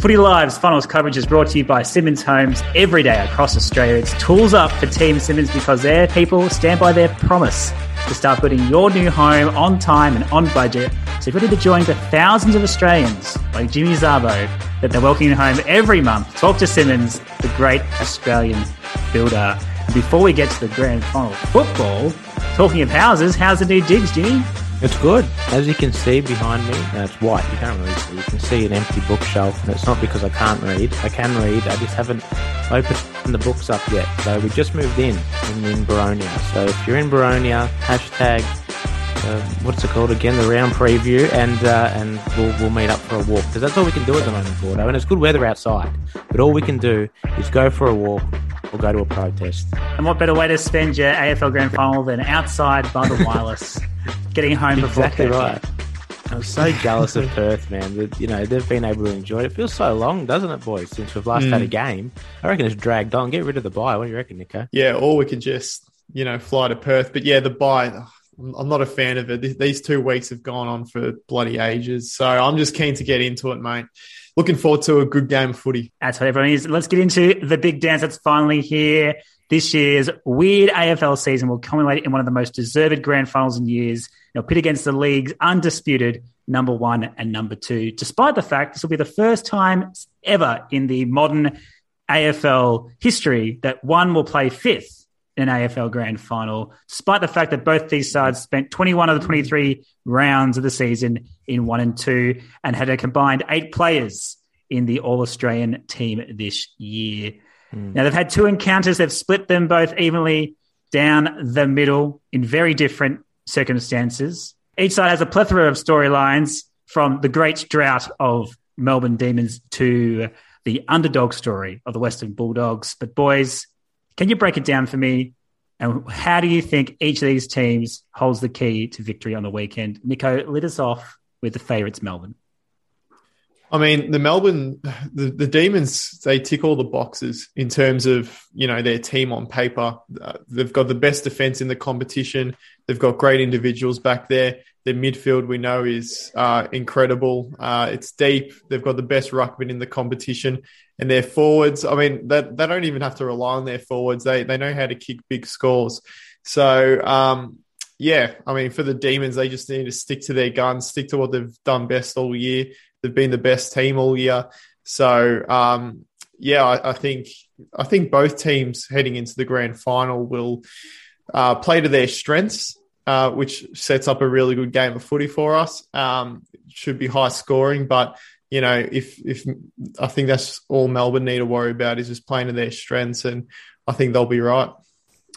Footy Live's finals coverage is brought to you by Simonds Homes every day across Australia. It's tools up for Team Simonds because their people stand by their promise to start building your new home on time and on budget. So if you're ready to join the thousands of Australians like Jimmy Zabo that they're welcoming home every month, talk to Simonds, the great Australian builder. And before we get to the grand final football, talking of houses, how's the new digs, Jimmy? It's good. As you can see behind me, no, it's white. You can't really see. You can see an empty bookshelf, and it's not because I can't read. I can read. I just haven't opened the books up yet. So we just moved in in, in Boronia. So if you're in Boronia, hashtag uh, what's it called again? The round preview, and uh, and we'll, we'll meet up for a walk because that's all we can do at the moment, Gordo. And it's good weather outside, but all we can do is go for a walk or go to a protest. And what better way to spend your AFL Grand Final than outside by the wireless? Getting home before exactly right. I'm so jealous of Perth, man. That you know they've been able to enjoy it. It feels so long, doesn't it, boys? Since we've last mm. had a game, I reckon it's dragged on. Get rid of the bye. What do you reckon, Nico? Yeah, or we could just you know fly to Perth. But yeah, the bye. I'm not a fan of it. These two weeks have gone on for bloody ages. So I'm just keen to get into it, mate. Looking forward to a good game of footy. That's what everyone is. Let's get into the big dance that's finally here. This year's weird AFL season will culminate in one of the most deserved grand finals in years. It'll pit against the league's undisputed number one and number two, despite the fact this will be the first time ever in the modern AFL history that one will play fifth in an AFL grand final, despite the fact that both these sides spent 21 of the 23 rounds of the season in one and two and had a combined eight players in the All Australian team this year. Mm. Now, they've had two encounters, they've split them both evenly down the middle in very different circumstances. Each side has a plethora of storylines from the great drought of Melbourne Demons to the underdog story of the Western Bulldogs. But, boys, can you break it down for me? And how do you think each of these teams holds the key to victory on the weekend? Nico, let us off with the favourites, Melbourne. I mean, the Melbourne, the, the Demons, they tick all the boxes in terms of, you know, their team on paper. Uh, they've got the best defense in the competition. They've got great individuals back there. Their midfield, we know, is uh, incredible. Uh, it's deep. They've got the best ruckman in the competition. And their forwards, I mean, they, they don't even have to rely on their forwards. They, they know how to kick big scores. So, um, yeah, I mean, for the Demons, they just need to stick to their guns, stick to what they've done best all year They've been the best team all year. So um, yeah, I, I, think I think both teams heading into the grand final will uh, play to their strengths, uh, which sets up a really good game of footy for us. Um, should be high scoring, but you know, if if I think that's all Melbourne need to worry about is just playing to their strengths, and I think they'll be right.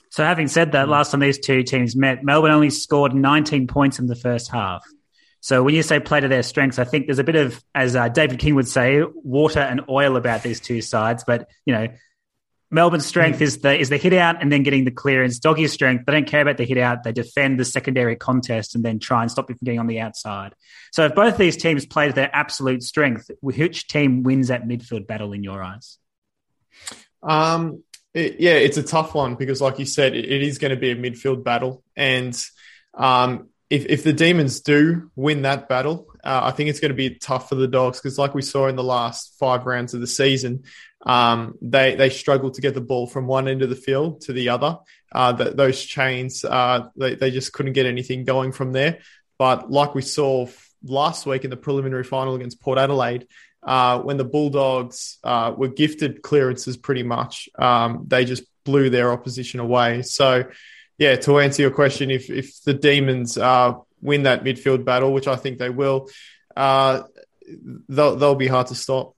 So, having said that, last time these two teams met, Melbourne only scored 19 points in the first half. So when you say play to their strengths, I think there's a bit of, as uh, David King would say, water and oil about these two sides. But you know, Melbourne's strength mm. is the is the hit out and then getting the clearance. Doggy's strength, they don't care about the hit out. They defend the secondary contest and then try and stop you from getting on the outside. So if both these teams play to their absolute strength, which team wins that midfield battle in your eyes? Um, it, yeah, it's a tough one because, like you said, it, it is going to be a midfield battle, and um, if, if the Demons do win that battle, uh, I think it's going to be tough for the Dogs because, like we saw in the last five rounds of the season, um, they they struggled to get the ball from one end of the field to the other. Uh, the, those chains, uh, they, they just couldn't get anything going from there. But like we saw last week in the preliminary final against Port Adelaide, uh, when the Bulldogs uh, were gifted clearances pretty much, um, they just blew their opposition away. So yeah, to answer your question, if if the Demons uh, win that midfield battle, which I think they will, uh, they'll they'll be hard to stop.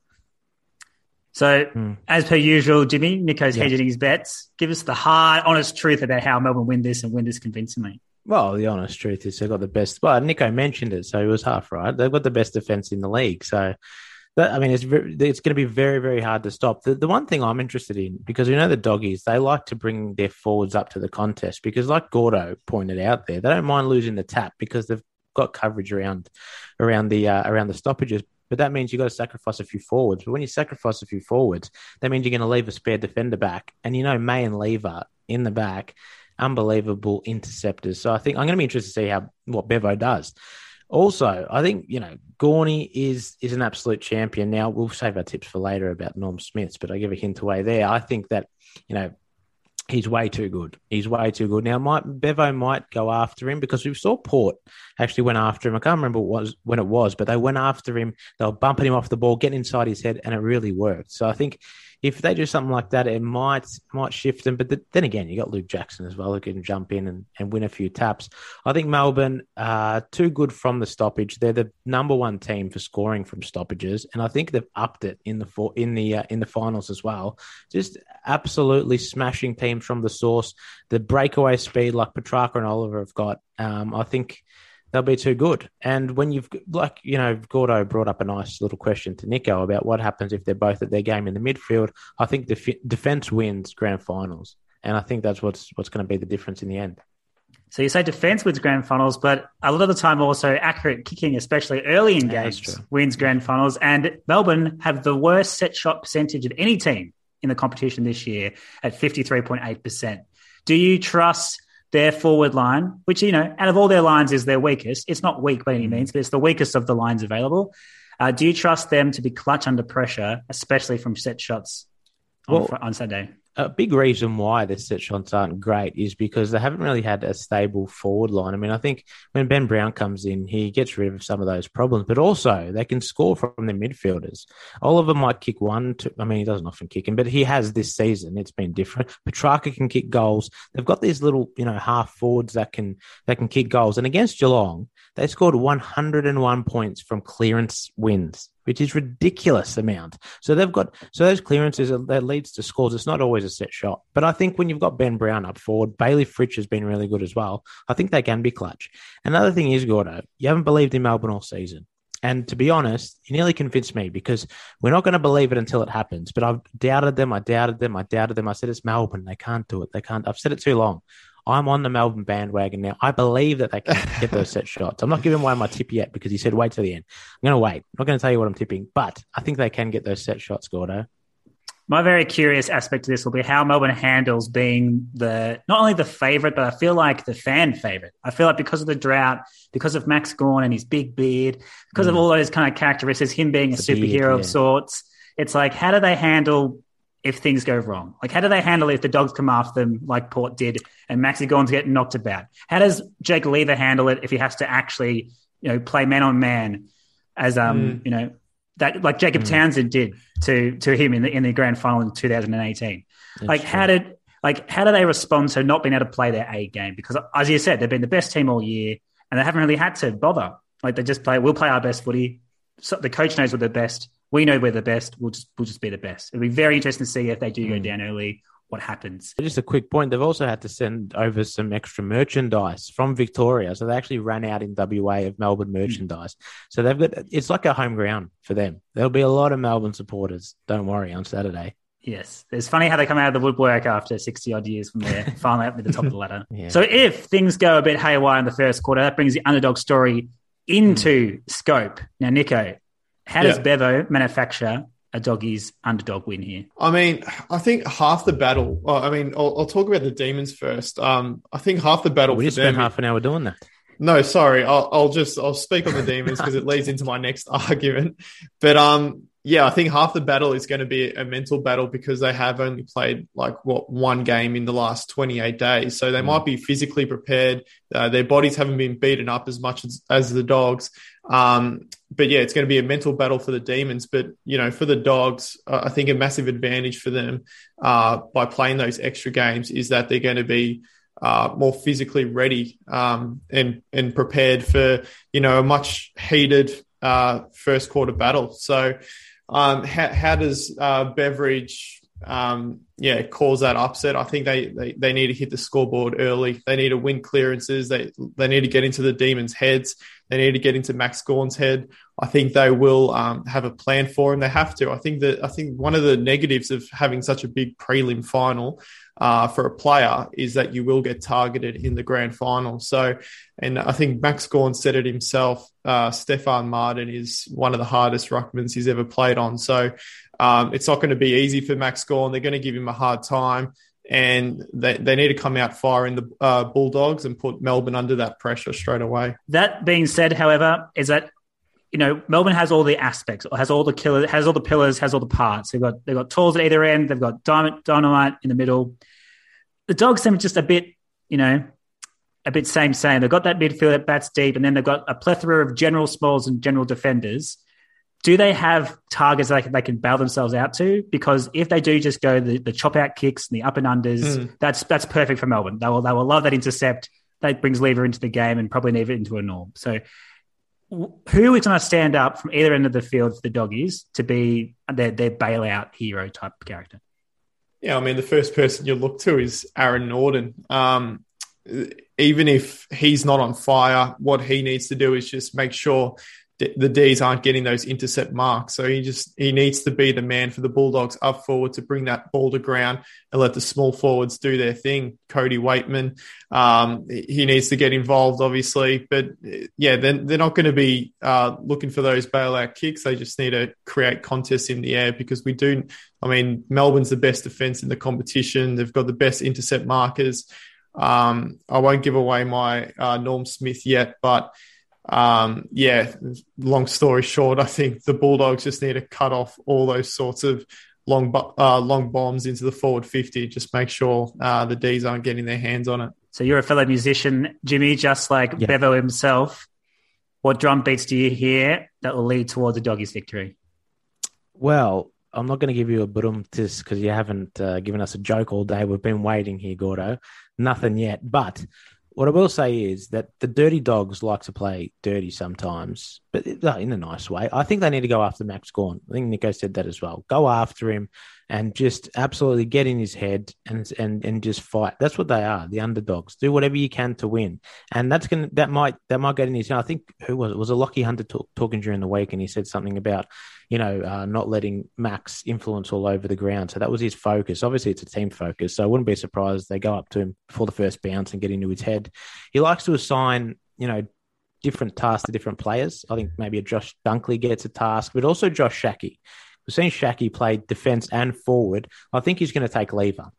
So, hmm. as per usual, Jimmy, Nico's yeah. hedging his bets. Give us the hard, honest truth about how Melbourne win this and win this convincingly. Well, the honest truth is they've got the best. Well, Nico mentioned it, so he was half right. They've got the best defense in the league. So that, I mean, it's it's going to be very very hard to stop. The the one thing I'm interested in because we know the doggies they like to bring their forwards up to the contest because, like Gordo pointed out there, they don't mind losing the tap because they've got coverage around around the uh, around the stoppages. But that means you've got to sacrifice a few forwards. But when you sacrifice a few forwards, that means you're going to leave a spare defender back. And you know, May and Lever in the back, unbelievable interceptors. So I think I'm going to be interested to see how what Bevo does. Also, I think you know Gawny is is an absolute champion. Now we'll save our tips for later about Norm Smiths, but I give a hint away there. I think that you know he's way too good. He's way too good. Now, might Bevo might go after him because we saw Port actually went after him. I can't remember was when it was, but they went after him. They were bumping him off the ball, getting inside his head, and it really worked. So I think if they do something like that, it might might shift them. But the, then again, you got Luke Jackson as well who can jump in and, and win a few taps. I think Melbourne are too good from the stoppage. They're the number one team for scoring from stoppages, and I think they've upped it in the for, in the uh, in the finals as well. Just absolutely smashing teams from the source. The breakaway speed like Petracca and Oliver have got. Um, I think they'll be too good. And when you've like you know, Gordo brought up a nice little question to Nico about what happens if they're both at their game in the midfield. I think def- defense wins grand finals, and I think that's what's what's going to be the difference in the end. So you say defense wins grand finals, but a lot of the time also accurate kicking, especially early in games, wins grand finals. And Melbourne have the worst set shot percentage of any team in the competition this year at 53.8%. Do you trust their forward line, which, you know, out of all their lines is their weakest? It's not weak by Mm. any means, but it's the weakest of the lines available. Uh, do you trust them to be clutch under pressure, especially from set shots on, Well- on Sunday? A big reason why their set shots aren't great is because they haven't really had a stable forward line. I mean, I think when Ben Brown comes in, he gets rid of some of those problems, but also they can score from their midfielders. Oliver might kick one, two, I mean, he doesn't often kick him, but he has this season. It's been different. Petracca can kick goals. They've got these little, you know, half forwards that can that can kick goals. And against Geelong, they scored 101 points from clearance wins, which is ridiculous amount. So they've got so those clearances are- that leads to scores. It's not always a set shot, but I think when you've got Ben Brown up forward, Bailey Fritsch has been really good as well. I think they can be clutch. Another thing is Gordo, you haven't believed in Melbourne all season. And to be honest, you nearly convinced me because we're not going to believe it until it happens. But I've doubted them. I doubted them. I doubted them. I said it's Melbourne. They can't do it. They can't. I've said it too long. I'm on the Melbourne bandwagon now. I believe that they can get those set shots. I'm not giving away my tip yet because he said wait till the end. I'm going to wait. I'm not going to tell you what I'm tipping, but I think they can get those set shots, Gordo. My very curious aspect to this will be how Melbourne handles being the not only the favourite, but I feel like the fan favourite. I feel like because of the drought, because of Max Gawn and his big beard, because of all those kind of characteristics, him being a Mm. The superhero beard, of sorts, it's like how do they handle if things go wrong? Like how do they handle it if the dogs come after them like Port did and Maxi Gawn's getting knocked about? How does Jake Lever handle it if he has to actually, you know, play man on man as um, Mm. you know, that like Jacob Mm. Townsend did to to him in the in the grand final in 2018. That's like how did like how do they respond to not being able to play their A game? Because as you said, they've been the best team all year and they haven't really had to bother. Like they just play, we'll play our best footy. So the coach knows we're the best. We know we're the best. We'll just we'll just be the best. It'll be very interesting to see if they do go Mm. down early, what happens. Just a quick point. They've also had to send over some extra merchandise from Victoria. So they actually ran out in WA of Melbourne merchandise. So they've got it's like a home ground for them. There'll be a lot of Melbourne supporters. Don't worry on Saturday. Yes, it's funny how they come out of the woodwork after sixty odd years from there, finally up at the top of the ladder. Yeah. So if things go a bit haywire in the first quarter, that brings the underdog story into scope. Now, Nico, how does Yeah. Bevo manufacture a doggy's underdog win here? I mean, I think half the battle. Well, I mean, I'll, I'll talk about the demons first. Um, I think half the battle we for just spent half an hour doing that. No, sorry. I'll, I'll just I'll speak on the demons because it leads into my next argument. But um, yeah, I think half the battle is going to be a mental battle because they have only played like what one game in the last 28 days, so they Mm. might be physically prepared. Uh, their bodies haven't been beaten up as much as, as the dogs. Um, but yeah, it's going to be a mental battle for the demons. But you know, for the dogs, uh, I think a massive advantage for them uh, by playing those extra games is that they're going to be uh, more physically ready um, and and prepared for you know a much heated uh, first quarter battle. So, um, how, how does uh, Beveridge um, yeah cause that upset? I think they, they they need to hit the scoreboard early. They need to win clearances. They they need to get into the demons' heads. They need to get into Max Gawn's head. I think they will um, have a plan for him. They have to. I think that I think one of the negatives of having such a big prelim final uh, for a player is that you will get targeted in the grand final. So, and I think Max Gawn said it himself. Uh, Stefan Martin is one of the hardest ruckmans he's ever played on. So, um, it's not going to be easy for Max Gawn. They're going to give him a hard time. and they, they need to come out firing the uh, Bulldogs and put Melbourne under that pressure straight away. That being said, however, is that you know Melbourne has all the aspects, has all the killers, has all the pillars, has all the parts. They've got they've got tools at either end. They've got dynamite, dynamite in the middle. The Dogs seem just a bit, you know, a bit same same. They've got that midfield that bats deep, and then they've got a plethora of general smalls and general defenders. Do they have targets that they can, they can bail themselves out to? Because if they do just go the, the chop out kicks and the up and unders, mm. that's that's perfect for Melbourne. They will they will love that intercept. That brings Lever into the game and probably Lever into a norm. So who is going to stand up from either end of the field for the doggies to be their, their bailout hero type character? Yeah, I mean, the first person you look to is Aaron Naughton. Um, even if he's not on fire, what he needs to do is just make sure the D's aren't getting those intercept marks. So he just he needs to be the man for the Bulldogs up forward to bring that ball to ground and let the small forwards do their thing. Cody Weightman, um, he needs to get involved, obviously, but yeah, they're, they're not going to be uh, looking for those bailout kicks. They just need to create contests in the air because we do. I mean, Melbourne's the best defense in the competition. They've got the best intercept markers. Um, I won't give away my uh, Norm Smith yet, but um, yeah, long story short, I think the Bulldogs just need to cut off all those sorts of long uh, long bombs into the forward 50. Just make sure uh, the D's aren't getting their hands on it. So you're a fellow musician, Jimmy, just like yeah. Bevo himself. What drum beats do you hear that will lead towards the doggies' victory? Well, I'm not going to give you a boom this because you haven't uh, given us a joke all day. We've been waiting here, Gordo. Nothing yet. But what I will say is that the dirty dogs like to play dirty sometimes, but in a nice way. I think they need to go after Max Gawn. I think Nico said that as well. Go after him and just absolutely get in his head and and and just fight. That's what they are, the underdogs. Do whatever you can to win, and that's gonna that might that might get in his. I think who was it? Was a Lachie Hunter talk, talking during the week, and he said something about you know, uh, not letting Max influence all over the ground. So that was his focus. Obviously, it's a team focus. So I wouldn't be surprised they go up to him before the first bounce and get into his head. He likes to assign, you know, different tasks to different players. I think maybe a Josh Dunkley gets a task, but also Josh Schache. We've seen Schache play defense and forward. I think he's going to take lever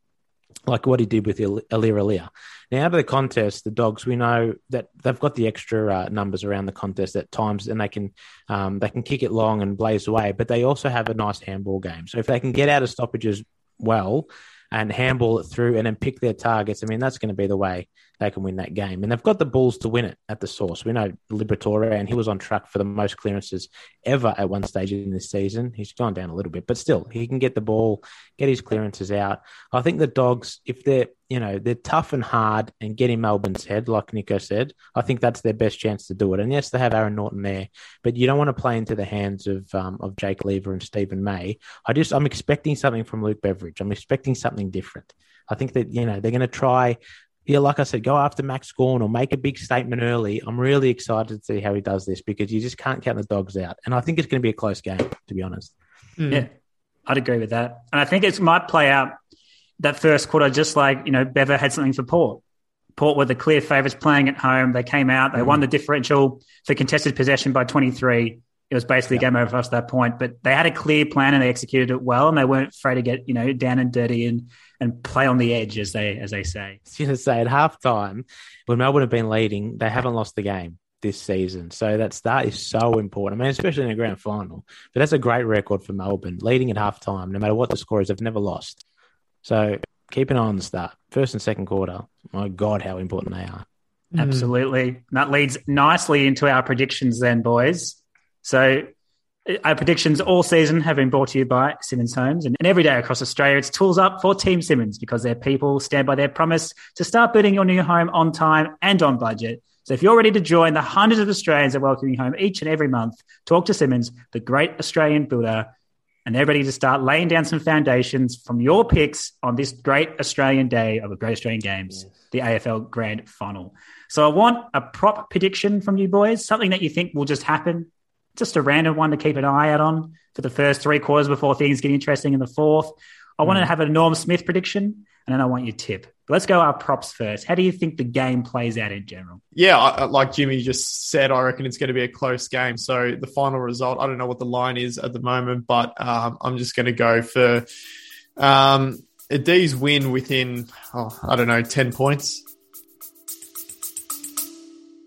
like what he did with Aliir Aliir. Now, out of the contest, the dogs we know that they've got the extra uh, numbers around the contest at times, and they can um, they can kick it long and blaze away. But they also have a nice handball game. So if they can get out of stoppages well and handball it through, and then pick their targets, I mean that's going to be the way they can win that game. And they've got the Bulls to win it at the source. We know Liberatore, and he was on track for the most clearances ever at one stage in this season. He's gone down a little bit, but still, he can get the ball, get his clearances out. I think the Dogs, if they're you know they're tough and hard and get in Melbourne's head, like Nico said, I think that's their best chance to do it. And yes, they have Aaron Naughton there, but you don't want to play into the hands of um, of Jake Lever and Steven May. I just I'm expecting something from Luke Beveridge. I'm expecting something different. I think that you know they're going to try yeah, like I said, go after Max Gawn or make a big statement early. I'm really excited to see how he does this because you just can't count the dogs out. And I think it's going to be a close game, to be honest. Mm. Yeah, I'd agree with that. And I think it might play out that first quarter just like, you know, Bevo had something for Port. Port were the clear favourites playing at home. They came out, they mm. won the differential for contested possession by 23 it was basically yeah. game over for us at that point. But they had a clear plan and they executed it well, and they weren't afraid to get you know down and dirty and and play on the edge, as they as they say. I was going to say at halftime when Melbourne have been leading, they haven't lost the game this season. So that's that is so important. I mean, especially in a grand final. But that's a great record for Melbourne, leading at halftime, no matter what the score is, they've never lost. So keep an eye on the start, first and second quarter. My God, how important they are. Hmm. Absolutely. That leads nicely into our predictions, then, boys. So our predictions all season have been brought to you by Simonds Homes. And every day across Australia, it's tools up for Team Simonds because their people stand by their promise to start building your new home on time and on budget. So if you're ready to join the hundreds of Australians that welcome you home each and every month, talk to Simonds, the great Australian builder, and they're ready to start laying down some foundations from your picks on this great Australian day of the Great Australian Games, yes. the AFL Grand Final. So I want a prop prediction from you boys, something that you think will just happen just a random one to keep an eye out on for the first three quarters before things get interesting in the fourth. I mm. want to have a Norm Smith prediction, and then I want your tip. But let's go our props first. How do you think the game plays out in general? Yeah, like Jimmy just said, I reckon it's going to be a close game. So the final result, I don't know what the line is at the moment, but um, I'm just going to go for. Um, a D's win within, oh, I don't know, 10 points.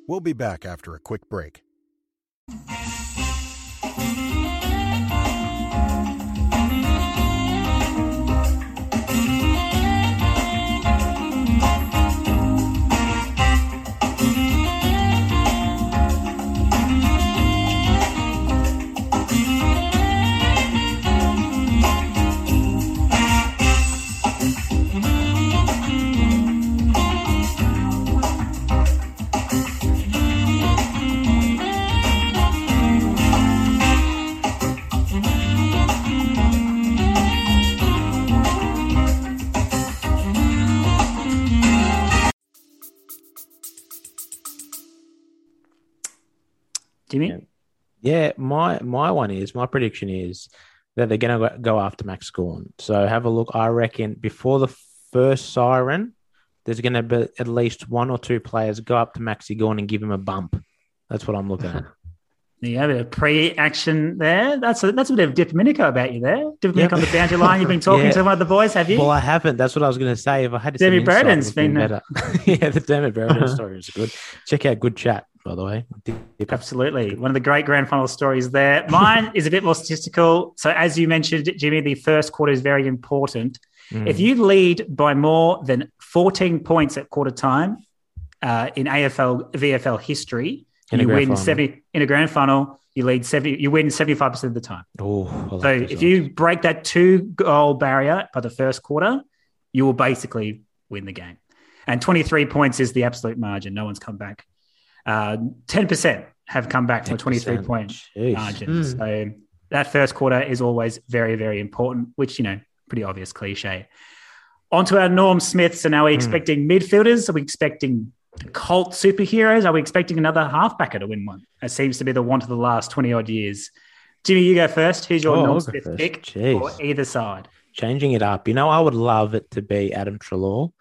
We'll be back after a quick break. Jimmy? Yeah. Yeah, my my one is my prediction is that they're going to go after Max Gawn. So have a look. I reckon before the first siren, there's going to be at least one or two players go up to Maxi Gawn and give him a bump. That's what I'm looking at. Yeah, a bit of pre-action there. That's a, that's a bit of DiPierdomenico about you there. DiPierdomenico Yep. on the boundary line. You've been talking Yeah. to one of the boys, have you? Well, I haven't. That's what I was going to say. If I had to, Demi some insight, Braden's been- uh, better. yeah, the Dermott Brereton story is good. Check out Good Chat, by the way. Absolutely. One of the great grand final stories there. Mine is a bit more statistical. So, as you mentioned, Jimmy, the first quarter is very important. Mm. If you lead by more than 14 points at quarter time uh, in AFL, VFL history, In you win final. 70 in a grand final, you lead 70, you win 75% of the time. Oh, like So, if you break that two goal barrier by the first quarter, you will basically win the game. And 23 points is the absolute margin. No one's come back. Uh, 10% have come back from a 23 point Jeez. margin. Mm. So that first quarter is always very, very important, which, you know, pretty obvious cliche. On to our Norm Smiths. So now we're Mm. expecting midfielders. Are we expecting cult superheroes? Are we expecting another halfbacker to win one? That seems to be the want of the last 20 odd years. Jimmy, you go first. Who's your Oh, Norm Smith first. pick Jeez. for either side? changing it up. You know, I would love it to be Adam Treloar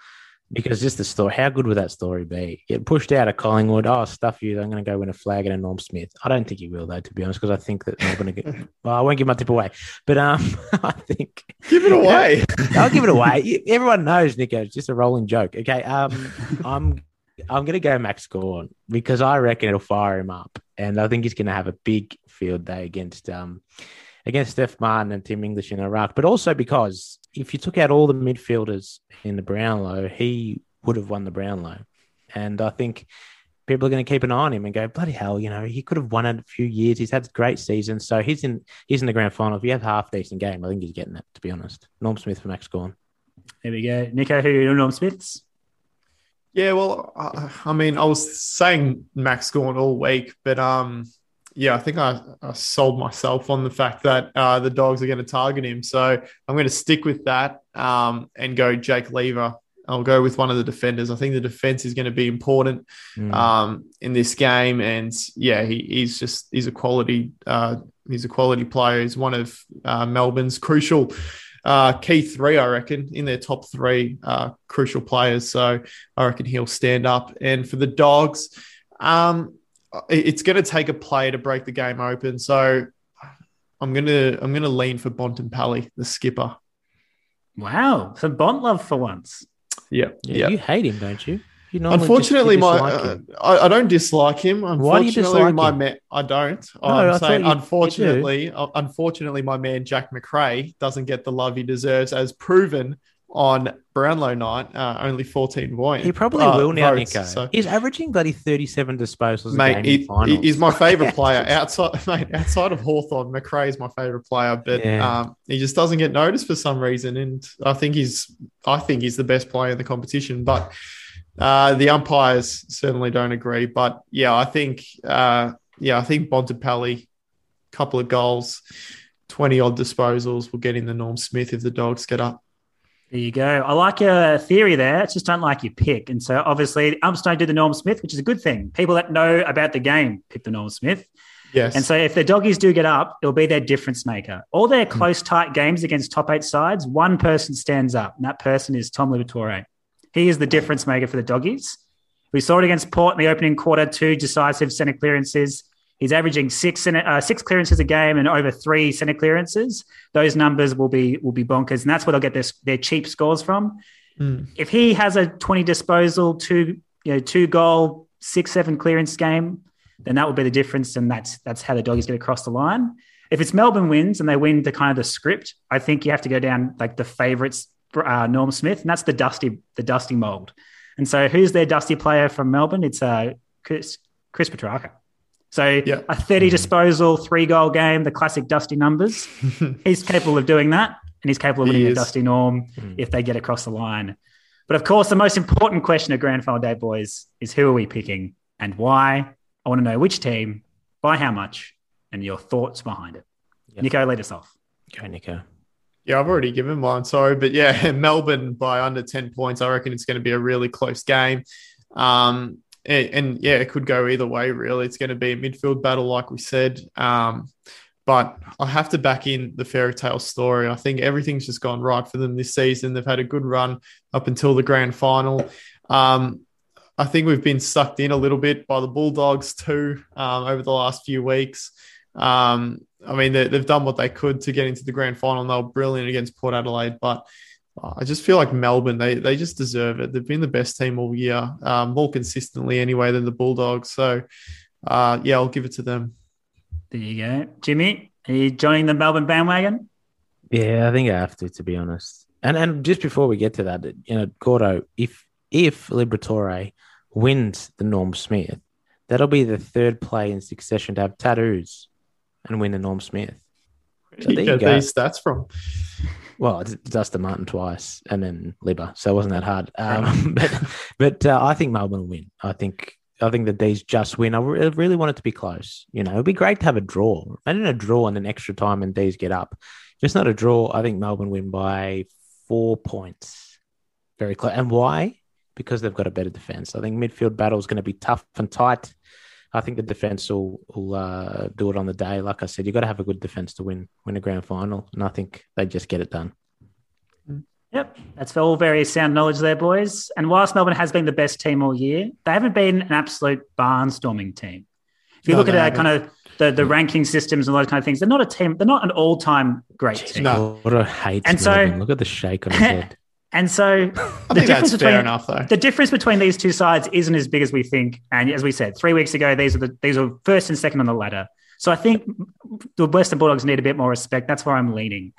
because just the story. How good would that story be? Get pushed out of Collingwood. Oh, stuff you. I'm going to go win a flag and a Norm Smith. I don't think he will though, to be honest, because I think that. Are going to get. well, I won't give my tip away, but um, I think Give it away. I'll give it away. Everyone knows, Nico. It's just a rolling joke. Okay. Um, I'm I'm gonna go Max Gawn because I reckon it'll fire him up, and I think he's gonna have a big field day against um against Steph Martin and Tim English in Iraq, but also because if you took out all the midfielders in the Brownlow, he would have won the Brownlow, and I think. People are going to keep an eye on him and go, bloody hell, you know, he could have won it a few years. He's had great seasons. So he's in he's in the grand final. If you have half decent game, I think he's getting it, to be honest. Norm Smith for Max Gawn. There we go. Nico, who are your Norm Smiths? Yeah, well, I, I mean, I was saying Max Gawn all week, but um, yeah, I think I, I sold myself on the fact that uh, the dogs are going to target him. So I'm going to stick with that um, and go Jake Lever. I'll go with one of the defenders. I think the defense is going to be important Mm. um, in this game, and yeah, he, he's just he's a quality uh, he's a quality player. He's one of uh, Melbourne's crucial uh, key three, I reckon, in their top three uh, crucial players. So I reckon he'll stand up. And for the dogs, um, it's going to take a play to break the game open. So I'm gonna I'm gonna lean for Bontempelli, the skipper. Wow. So Bont love for once. Yeah, Yeah, you hate him, don't you? you Unfortunately, my uh. I, I don't dislike him. Why do Unfortunately, you dislike my him? man, I don't. No, I I'm thought saying you- you unfortunately, uh, unfortunately, my man Jack Macrae doesn't get the love he deserves, as proven on Brownlow night. Uh, only 14 points. he probably uh, will now, votes, Nico. so- He's averaging bloody 37 disposals a Mate, game he, he's my favorite player outside. Mate, outside of Hawthorn, Macrae is my favorite player, but Yeah. um, he just doesn't get noticed for some reason. And I think he's, I think he's the best player in the competition. But uh, the umpires certainly don't agree. But yeah, I think, uh, yeah, I think Bontempelli, couple of goals, twenty odd disposals will get in the Norm Smith if the dogs get up. There you go. I like your theory there. I just don't like your pick. And so obviously, umps don't do the Norm Smith, which is a good thing. People that know about the game pick the Norm Smith. Yes, And so if the doggies do get up, it'll be their difference maker. All their hmm. close, tight games against top eight sides, one person stands up, and that person is Tom Liberatore. He is the difference maker for the doggies. We saw it against Port in the opening quarter, two decisive centre clearances. He's averaging six uh, six clearances a game and over three center clearances. Those numbers will be will be bonkers, and that's where they'll get their, their cheap scores from. Mm. If he has a twenty disposal, two you know two goal, six seven clearance game, then that will be the difference, and that's that's how the doggies get across the line. If it's Melbourne wins and they win the kind of the script, I think you have to go down like the favourites uh, Norm Smith, and that's the dusty the dusty mold. And so, who's their dusty player from Melbourne? It's uh, Chris, Chris Petracca. So Yeah. a 30 disposal, three goal game, the classic Dusty numbers. he's capable of doing that, and he's capable of winning a. Dusty norm if they get across the line. But of course, the most important question at Grand Final Day, boys, is who are we picking and why? I want to know which team, by how much, and your thoughts behind it. Yeah. Nico, lead us off. Go, Nico. Yeah, I've already given mine. Sorry, but yeah, Melbourne by under ten points. I reckon it's going to be a really close game. Um, and, yeah, it could go either way. Really, it's going to be a midfield battle, like we said. Um, but I have to back in the fairy tale story. I think everything's just gone right for them this season. They've had a good run up until the grand final. Um, I think we've been sucked in a little bit by the Bulldogs too um, over the last few weeks. Um, I mean, they, they've done what they could to get into the grand final. And they were brilliant against Port Adelaide, but I just feel like Melbourne, they they just deserve it. They've been the best team all year, um, more consistently anyway than the Bulldogs. So, uh, yeah, I'll give it to them. There you go. Jimmy, are you joining the Melbourne bandwagon? Yeah, I think I have to, to be honest. And and just before we get to that, you know, Gordo, if if Liberatore wins the Norm Smith, that'll be the third play in succession to have tattoos and win the Norm Smith. Where So do there you you get these stats from? Well, it's Dustin Martin twice and then Libba, so it wasn't that hard. Um, but but uh, I think Melbourne will win. I think I think the D's just win. I re- really want it to be close. You know, it'd be great to have a draw. Imagine a draw and an extra time and D's get up. If it's not a draw, I think Melbourne win by four points. Very close. And why? Because they've got a better defense. I think midfield battle is going to be tough and tight. I think the defense will, will uh, do it on the day. Like I said, you've got to have a good defense to win win a grand final, and I think they just get it done. Yep, that's all very sound knowledge there, boys. And whilst Melbourne has been the best team all year, they haven't been an absolute barnstorming team. If you No, look at they uh, kind of the, the ranking systems and those kind of things, they're not a team. They're not an all time great team. No. What a hate. And so- look at the shake on his head. And so I the think difference that's between fair enough, though. the difference between these two sides isn't as big as we think. And as we said, three weeks ago, these are the these are first and second on the ladder. So I think the Western Bulldogs need a bit more respect. That's where I'm leaning.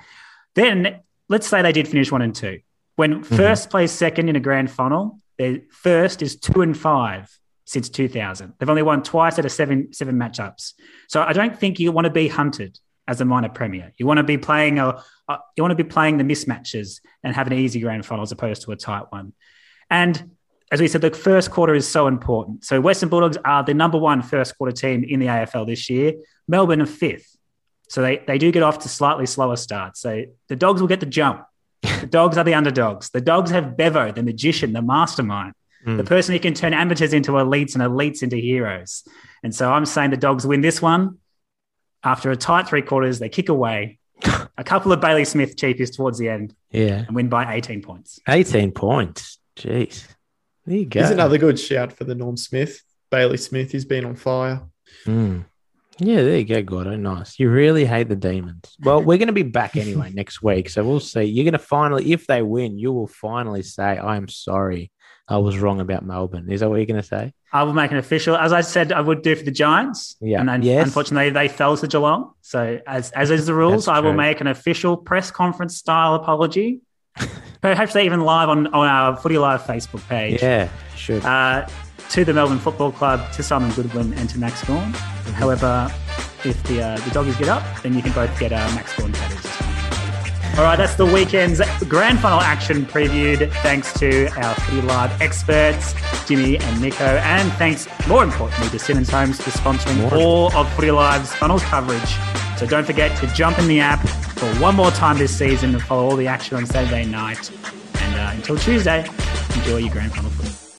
Then let's say they did finish one and two. When mm-hmm. first plays second in a grand final, their first is two and five since 2000. They've only won twice out of seven seven matchups. So I don't think you want to be hunted as a minor premier. You want to be playing a, a you want to be playing the mismatches and have an easy grand final as opposed to a tight one. And as we said, the first quarter is so important. So Western Bulldogs are the number one first quarter team in the AFL this year. Melbourne are fifth. So they, they do get off to slightly slower starts. So the dogs will get the jump. The dogs are the underdogs. The dogs have Bevo, the magician, the mastermind, hmm. the person who can turn amateurs into elites and elites into heroes. And so I'm saying the dogs win this one. After a tight three quarters, they kick away. A couple of Bailey Smith cheapies towards the end Yeah. and win by 18 points. 18 points. Jeez. There you go. He's another good shout for the Norm Smith. Bailey Smith, he's been on fire. Mm. Yeah, there you go, Gordo. Nice. You really hate the demons. Well, we're going to be back anyway next week. So we'll see. You're going to finally, if they win, you will finally say, I am sorry. I was wrong about Melbourne. Is that what you're going to say? I will make an official, as I said, I would do for the Giants. Yeah. And then Yes. unfortunately, they fell to Geelong. So, as as is the rules, That's I will true. make an official press conference style apology. Perhaps they even live on, on our Footy Live Facebook page. Yeah, should. Uh, to the Melbourne Football Club, to Simon Goodwin, and to Max Gawn. Mm-hmm. However, if the uh, the doggies get up, then you can both get uh, Max Gawn tattoos. All right, that's the weekend's grand final action previewed. Thanks to our Footy Live experts, Jimmy and Nico, and thanks, more importantly, to Simonds Homes for sponsoring all of Footy Live's funnels coverage. So don't forget to jump in the app for one more time this season and follow all the action on Saturday night. And uh, until Tuesday, enjoy your grand final footy.